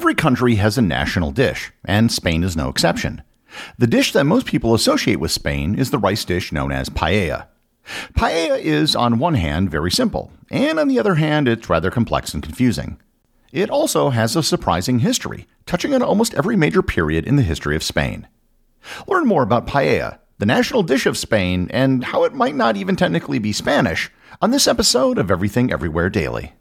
Every country has a national dish, and Spain is no exception. The dish that most people associate with Spain is the rice dish known as paella. Paella is, on one hand, very simple, and on the other hand, it's rather complex and confusing. It also has a surprising history, touching on almost every major period in the history of Spain. Learn more about paella, the national dish of Spain, and how it might not even technically be Spanish on this episode of Everything Everywhere Daily.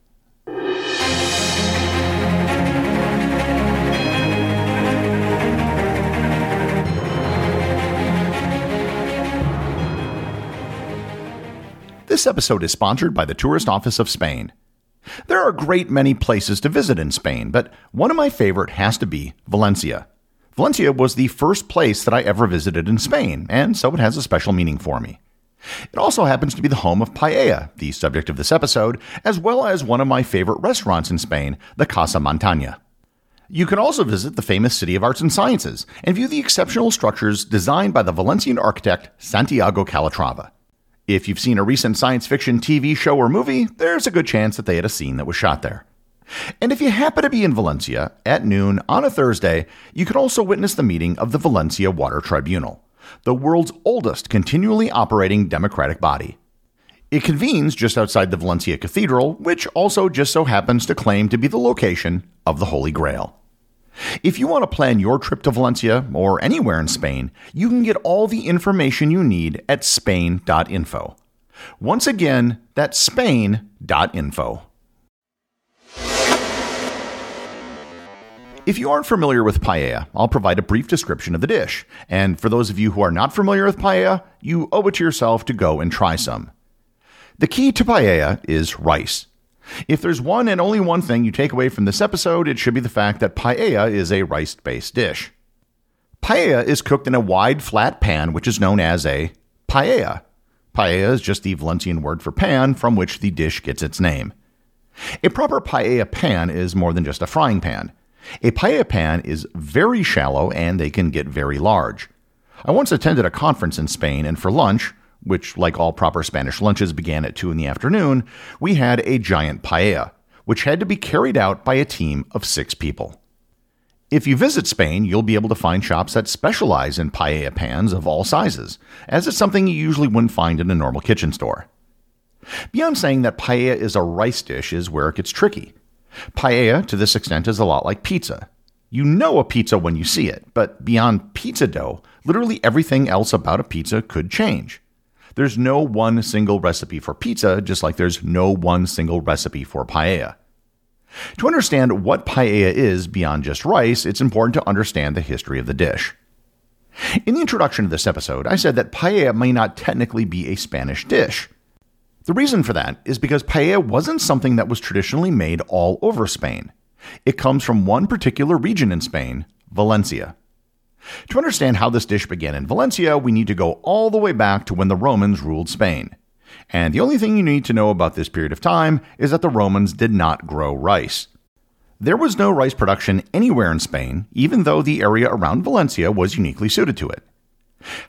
This episode is sponsored by the Tourist Office of Spain. There are a great many places to visit in Spain, but one of my favorite has to be Valencia. Valencia was the first place that I ever visited in Spain, and so it has a special meaning for me. It also happens to be the home of paella, the subject of this episode, as well as one of my favorite restaurants in Spain, the Casa Montaña. You can also visit the famous City of Arts and Sciences and view the exceptional structures designed by the Valencian architect Santiago Calatrava. If you've seen a recent science fiction TV show or movie, there's a good chance that they had a scene that was shot there. And if you happen to be in Valencia at noon on a Thursday, you can also witness the meeting of the Valencia Water Tribunal, the world's oldest continually operating democratic body. It convenes just outside the Valencia Cathedral, which also just so happens to claim to be the location of the Holy Grail. If you want to plan your trip to Valencia or anywhere in Spain, you can get all the information you need at spain.info. Once again, that's spain.info. If you aren't familiar with paella, I'll provide a brief description of the dish. And for those of you who are not familiar with paella, you owe it to yourself to go and try some. The key to paella is rice. If there's one and only one thing you take away from this episode, it should be the fact that paella is a rice based dish. Paella is cooked in a wide, flat pan, which is known as a paella. Paella is just the Valencian word for pan from which the dish gets its name. A proper paella pan is more than just a frying pan. A paella pan is very shallow and they can get very large. I once attended a conference in Spain, and for lunch, which, like all proper Spanish lunches, began at 2 in the afternoon, we had a giant paella, which had to be carried out by a team of six people. If you visit Spain, you'll be able to find shops that specialize in paella pans of all sizes, as it's something you usually wouldn't find in a normal kitchen store. Beyond saying that paella is a rice dish is where it gets tricky. Paella, to this extent, is a lot like pizza. You know a pizza when you see it, but beyond pizza dough, literally everything else about a pizza could change. There's no one single recipe for pizza, just like there's no one single recipe for paella. To understand what paella is beyond just rice, it's important to understand the history of the dish. In the introduction to this episode, I said that paella may not technically be a Spanish dish. The reason for that is because paella wasn't something that was traditionally made all over Spain. It comes from one particular region in Spain, Valencia. To understand how this dish began in Valencia, we need to go all the way back to when the Romans ruled Spain. And the only thing you need to know about this period of time is that the Romans did not grow rice. There was no rice production anywhere in Spain, even though the area around Valencia was uniquely suited to it.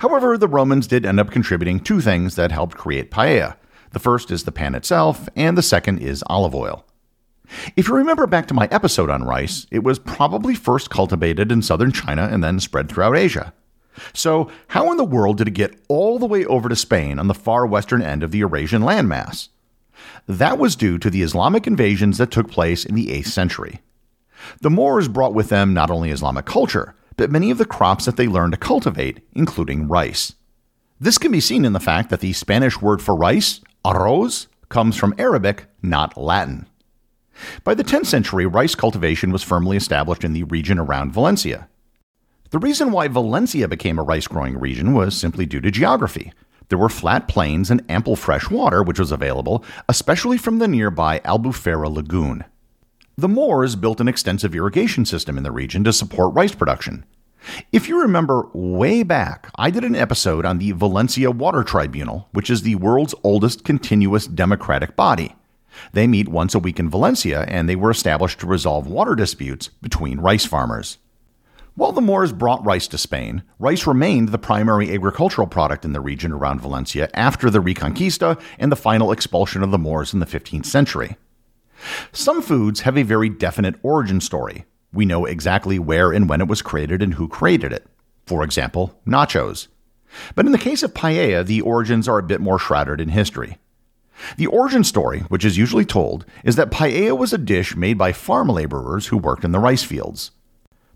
However, the Romans did end up contributing two things that helped create paella. The first is the pan itself, and the second is olive oil. If you remember back to my episode on rice, it was probably first cultivated in southern China and then spread throughout Asia. So, how in the world did it get all the way over to Spain on the far western end of the Eurasian landmass? That was due to the Islamic invasions that took place in the 8th century. The Moors brought with them not only Islamic culture, but many of the crops that they learned to cultivate, including rice. This can be seen in the fact that the Spanish word for rice, arroz, comes from Arabic, not Latin. By the 10th century, rice cultivation was firmly established in the region around Valencia. The reason why Valencia became a rice growing region was simply due to geography. There were flat plains and ample fresh water which was available, especially from the nearby Albufera Lagoon. The Moors built an extensive irrigation system in the region to support rice production. If you remember way back, I did an episode on the Valencia Water Tribunal, which is the world's oldest continuous democratic body. They meet once a week in Valencia, and they were established to resolve water disputes between rice farmers. While the Moors brought rice to Spain, rice remained the primary agricultural product in the region around Valencia after the Reconquista and the final expulsion of the Moors in the 15th century. Some foods have a very definite origin story. We know exactly where and when it was created and who created it. For example, nachos. But in the case of paella, the origins are a bit more shrouded in history. The origin story, which is usually told, is that paella was a dish made by farm laborers who worked in the rice fields.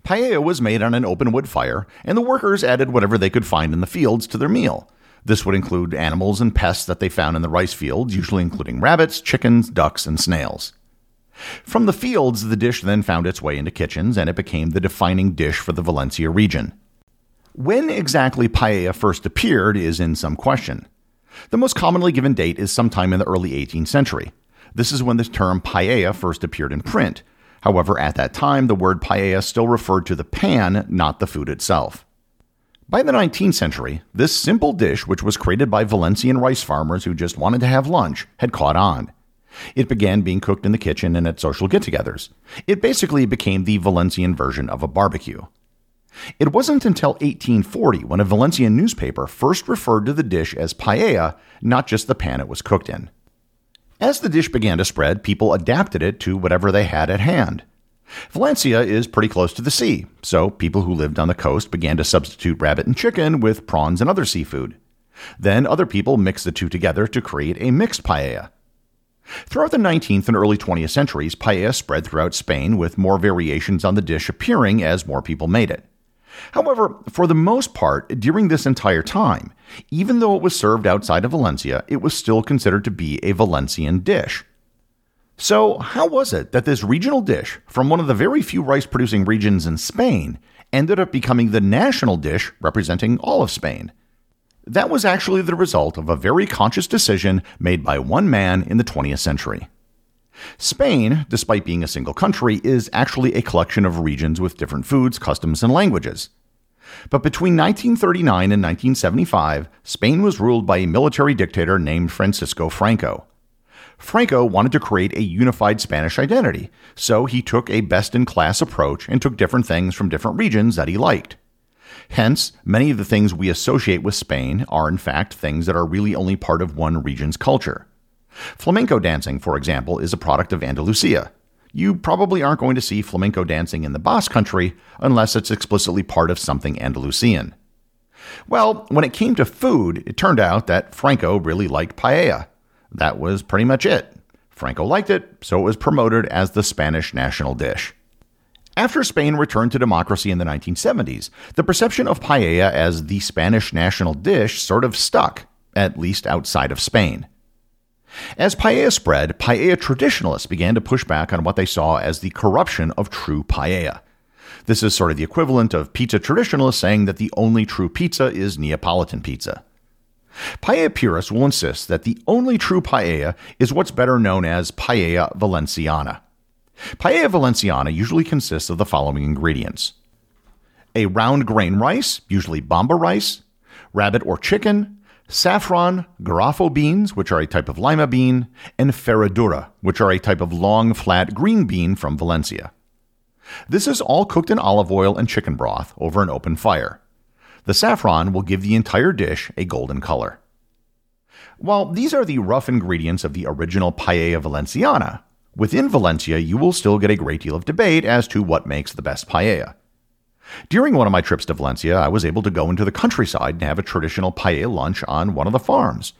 Paella was made on an open wood fire, and the workers added whatever they could find in the fields to their meal. This would include animals and pests that they found in the rice fields, usually including rabbits, chickens, ducks, and snails. From the fields, the dish then found its way into kitchens, and it became the defining dish for the Valencia region. When exactly paella first appeared is in some question. The most commonly given date is sometime in the early 18th century. This is when the term paella first appeared in print. However, at that time, the word paella still referred to the pan, not the food itself. By the 19th century, this simple dish, which was created by Valencian rice farmers who just wanted to have lunch, had caught on. It began being cooked in the kitchen and at social get togethers. It basically became the Valencian version of a barbecue. It wasn't until 1840 when a Valencian newspaper first referred to the dish as paella, not just the pan it was cooked in. As the dish began to spread, people adapted it to whatever they had at hand. Valencia is pretty close to the sea, so people who lived on the coast began to substitute rabbit and chicken with prawns and other seafood. Then other people mixed the two together to create a mixed paella. Throughout the 19th and early 20th centuries, paella spread throughout Spain, with more variations on the dish appearing as more people made it. However, for the most part, during this entire time, even though it was served outside of Valencia, it was still considered to be a Valencian dish. So, how was it that this regional dish from one of the very few rice producing regions in Spain ended up becoming the national dish representing all of Spain? That was actually the result of a very conscious decision made by one man in the 20th century. Spain, despite being a single country, is actually a collection of regions with different foods, customs, and languages. But between 1939 and 1975, Spain was ruled by a military dictator named Francisco Franco. Franco wanted to create a unified Spanish identity, so he took a best in class approach and took different things from different regions that he liked. Hence, many of the things we associate with Spain are in fact things that are really only part of one region's culture. Flamenco dancing, for example, is a product of Andalusia. You probably aren't going to see flamenco dancing in the Basque country unless it's explicitly part of something Andalusian. Well, when it came to food, it turned out that Franco really liked paella. That was pretty much it. Franco liked it, so it was promoted as the Spanish national dish. After Spain returned to democracy in the 1970s, the perception of paella as the Spanish national dish sort of stuck, at least outside of Spain. As paella spread, paella traditionalists began to push back on what they saw as the corruption of true paella. This is sort of the equivalent of pizza traditionalists saying that the only true pizza is Neapolitan pizza. Paella purists will insist that the only true paella is what's better known as paella valenciana. Paella valenciana usually consists of the following ingredients a round grain rice, usually bomba rice, rabbit or chicken, saffron, garrofó beans, which are a type of lima bean, and ferradura, which are a type of long, flat green bean from Valencia. This is all cooked in olive oil and chicken broth over an open fire. The saffron will give the entire dish a golden color. While these are the rough ingredients of the original paella valenciana, within Valencia you will still get a great deal of debate as to what makes the best paella. During one of my trips to Valencia, I was able to go into the countryside and have a traditional paella lunch on one of the farms.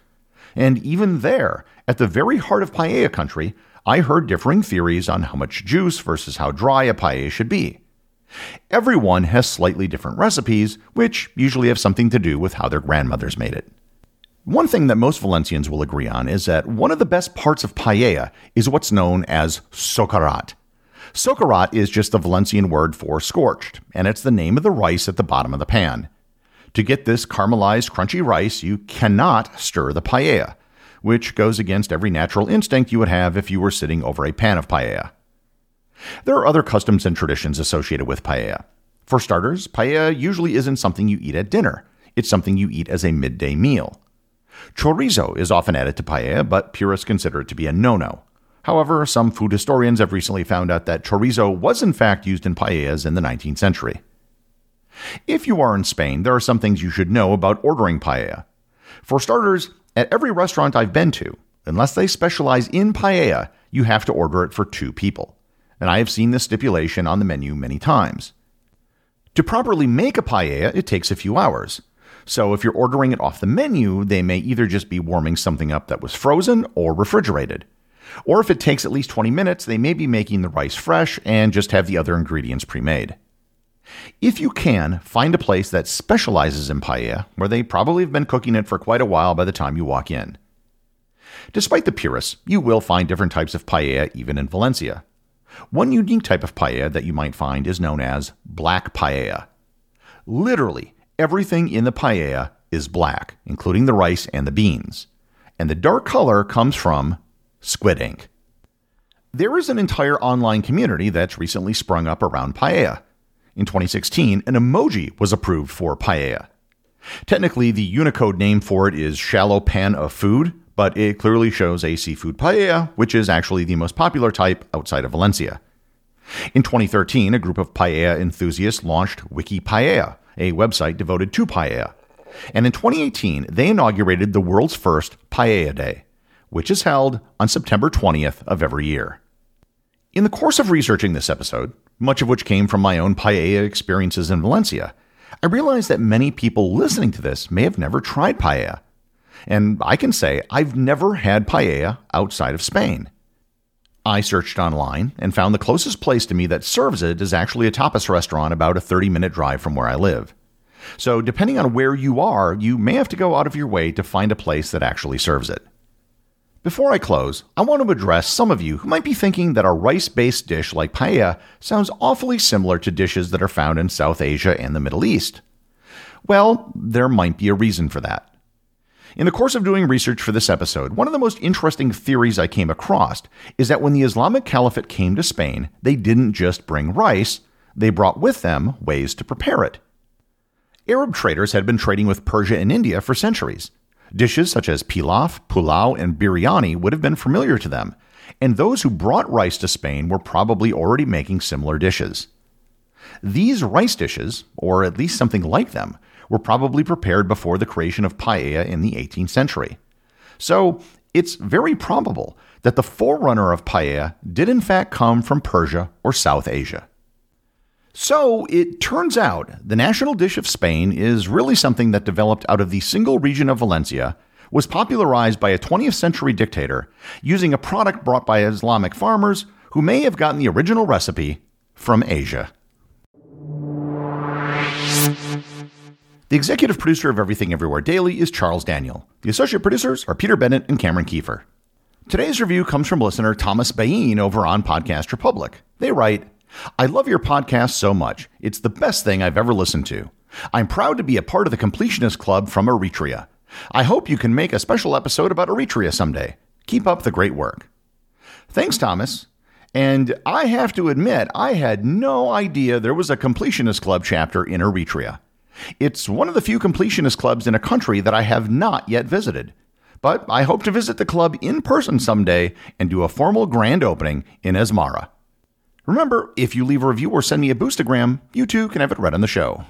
And even there, at the very heart of paella country, I heard differing theories on how much juice versus how dry a paella should be. Everyone has slightly different recipes, which usually have something to do with how their grandmothers made it. One thing that most Valencians will agree on is that one of the best parts of paella is what's known as socarrat. Socarrat is just the Valencian word for scorched, and it's the name of the rice at the bottom of the pan. To get this caramelized, crunchy rice, you cannot stir the paella, which goes against every natural instinct you would have if you were sitting over a pan of paella. There are other customs and traditions associated with paella. For starters, paella usually isn't something you eat at dinner, it's something you eat as a midday meal. Chorizo is often added to paella, but purists consider it to be a no no. However, some food historians have recently found out that chorizo was in fact used in paellas in the 19th century. If you are in Spain, there are some things you should know about ordering paella. For starters, at every restaurant I've been to, unless they specialize in paella, you have to order it for two people. and I have seen this stipulation on the menu many times. To properly make a paella, it takes a few hours. So if you're ordering it off the menu, they may either just be warming something up that was frozen or refrigerated. Or if it takes at least 20 minutes, they may be making the rice fresh and just have the other ingredients pre made. If you can, find a place that specializes in paella, where they probably have been cooking it for quite a while by the time you walk in. Despite the purists, you will find different types of paella even in Valencia. One unique type of paella that you might find is known as black paella. Literally, everything in the paella is black, including the rice and the beans. And the dark color comes from squid ink. There is an entire online community that's recently sprung up around paella. In 2016, an emoji was approved for paella. Technically, the Unicode name for it is shallow pan of food, but it clearly shows a seafood paella, which is actually the most popular type outside of Valencia. In 2013, a group of paella enthusiasts launched Wiki Paella, a website devoted to paella. And in 2018, they inaugurated the world's first Paella Day, which is held on September 20th of every year. In the course of researching this episode, much of which came from my own paella experiences in Valencia, I realized that many people listening to this may have never tried paella. And I can say I've never had paella outside of Spain. I searched online and found the closest place to me that serves it is actually a tapas restaurant about a 30 minute drive from where I live. So, depending on where you are, you may have to go out of your way to find a place that actually serves it. Before I close, I want to address some of you who might be thinking that a rice based dish like paella sounds awfully similar to dishes that are found in South Asia and the Middle East. Well, there might be a reason for that. In the course of doing research for this episode, one of the most interesting theories I came across is that when the Islamic Caliphate came to Spain, they didn't just bring rice, they brought with them ways to prepare it. Arab traders had been trading with Persia and India for centuries. Dishes such as pilaf, pulao, and biryani would have been familiar to them, and those who brought rice to Spain were probably already making similar dishes. These rice dishes, or at least something like them, were probably prepared before the creation of paella in the 18th century. So, it's very probable that the forerunner of paella did in fact come from Persia or South Asia. So, it turns out the national dish of Spain is really something that developed out of the single region of Valencia, was popularized by a 20th century dictator using a product brought by Islamic farmers who may have gotten the original recipe from Asia. The executive producer of Everything Everywhere Daily is Charles Daniel. The associate producers are Peter Bennett and Cameron Kiefer. Today's review comes from listener Thomas Bain over on Podcast Republic. They write, I love your podcast so much. It's the best thing I've ever listened to. I'm proud to be a part of the Completionist Club from Eritrea. I hope you can make a special episode about Eritrea someday. Keep up the great work. Thanks, Thomas. And I have to admit, I had no idea there was a Completionist Club chapter in Eritrea. It's one of the few completionist clubs in a country that I have not yet visited. But I hope to visit the club in person someday and do a formal grand opening in Asmara. Remember, if you leave a review or send me a boostagram, you too can have it read on the show.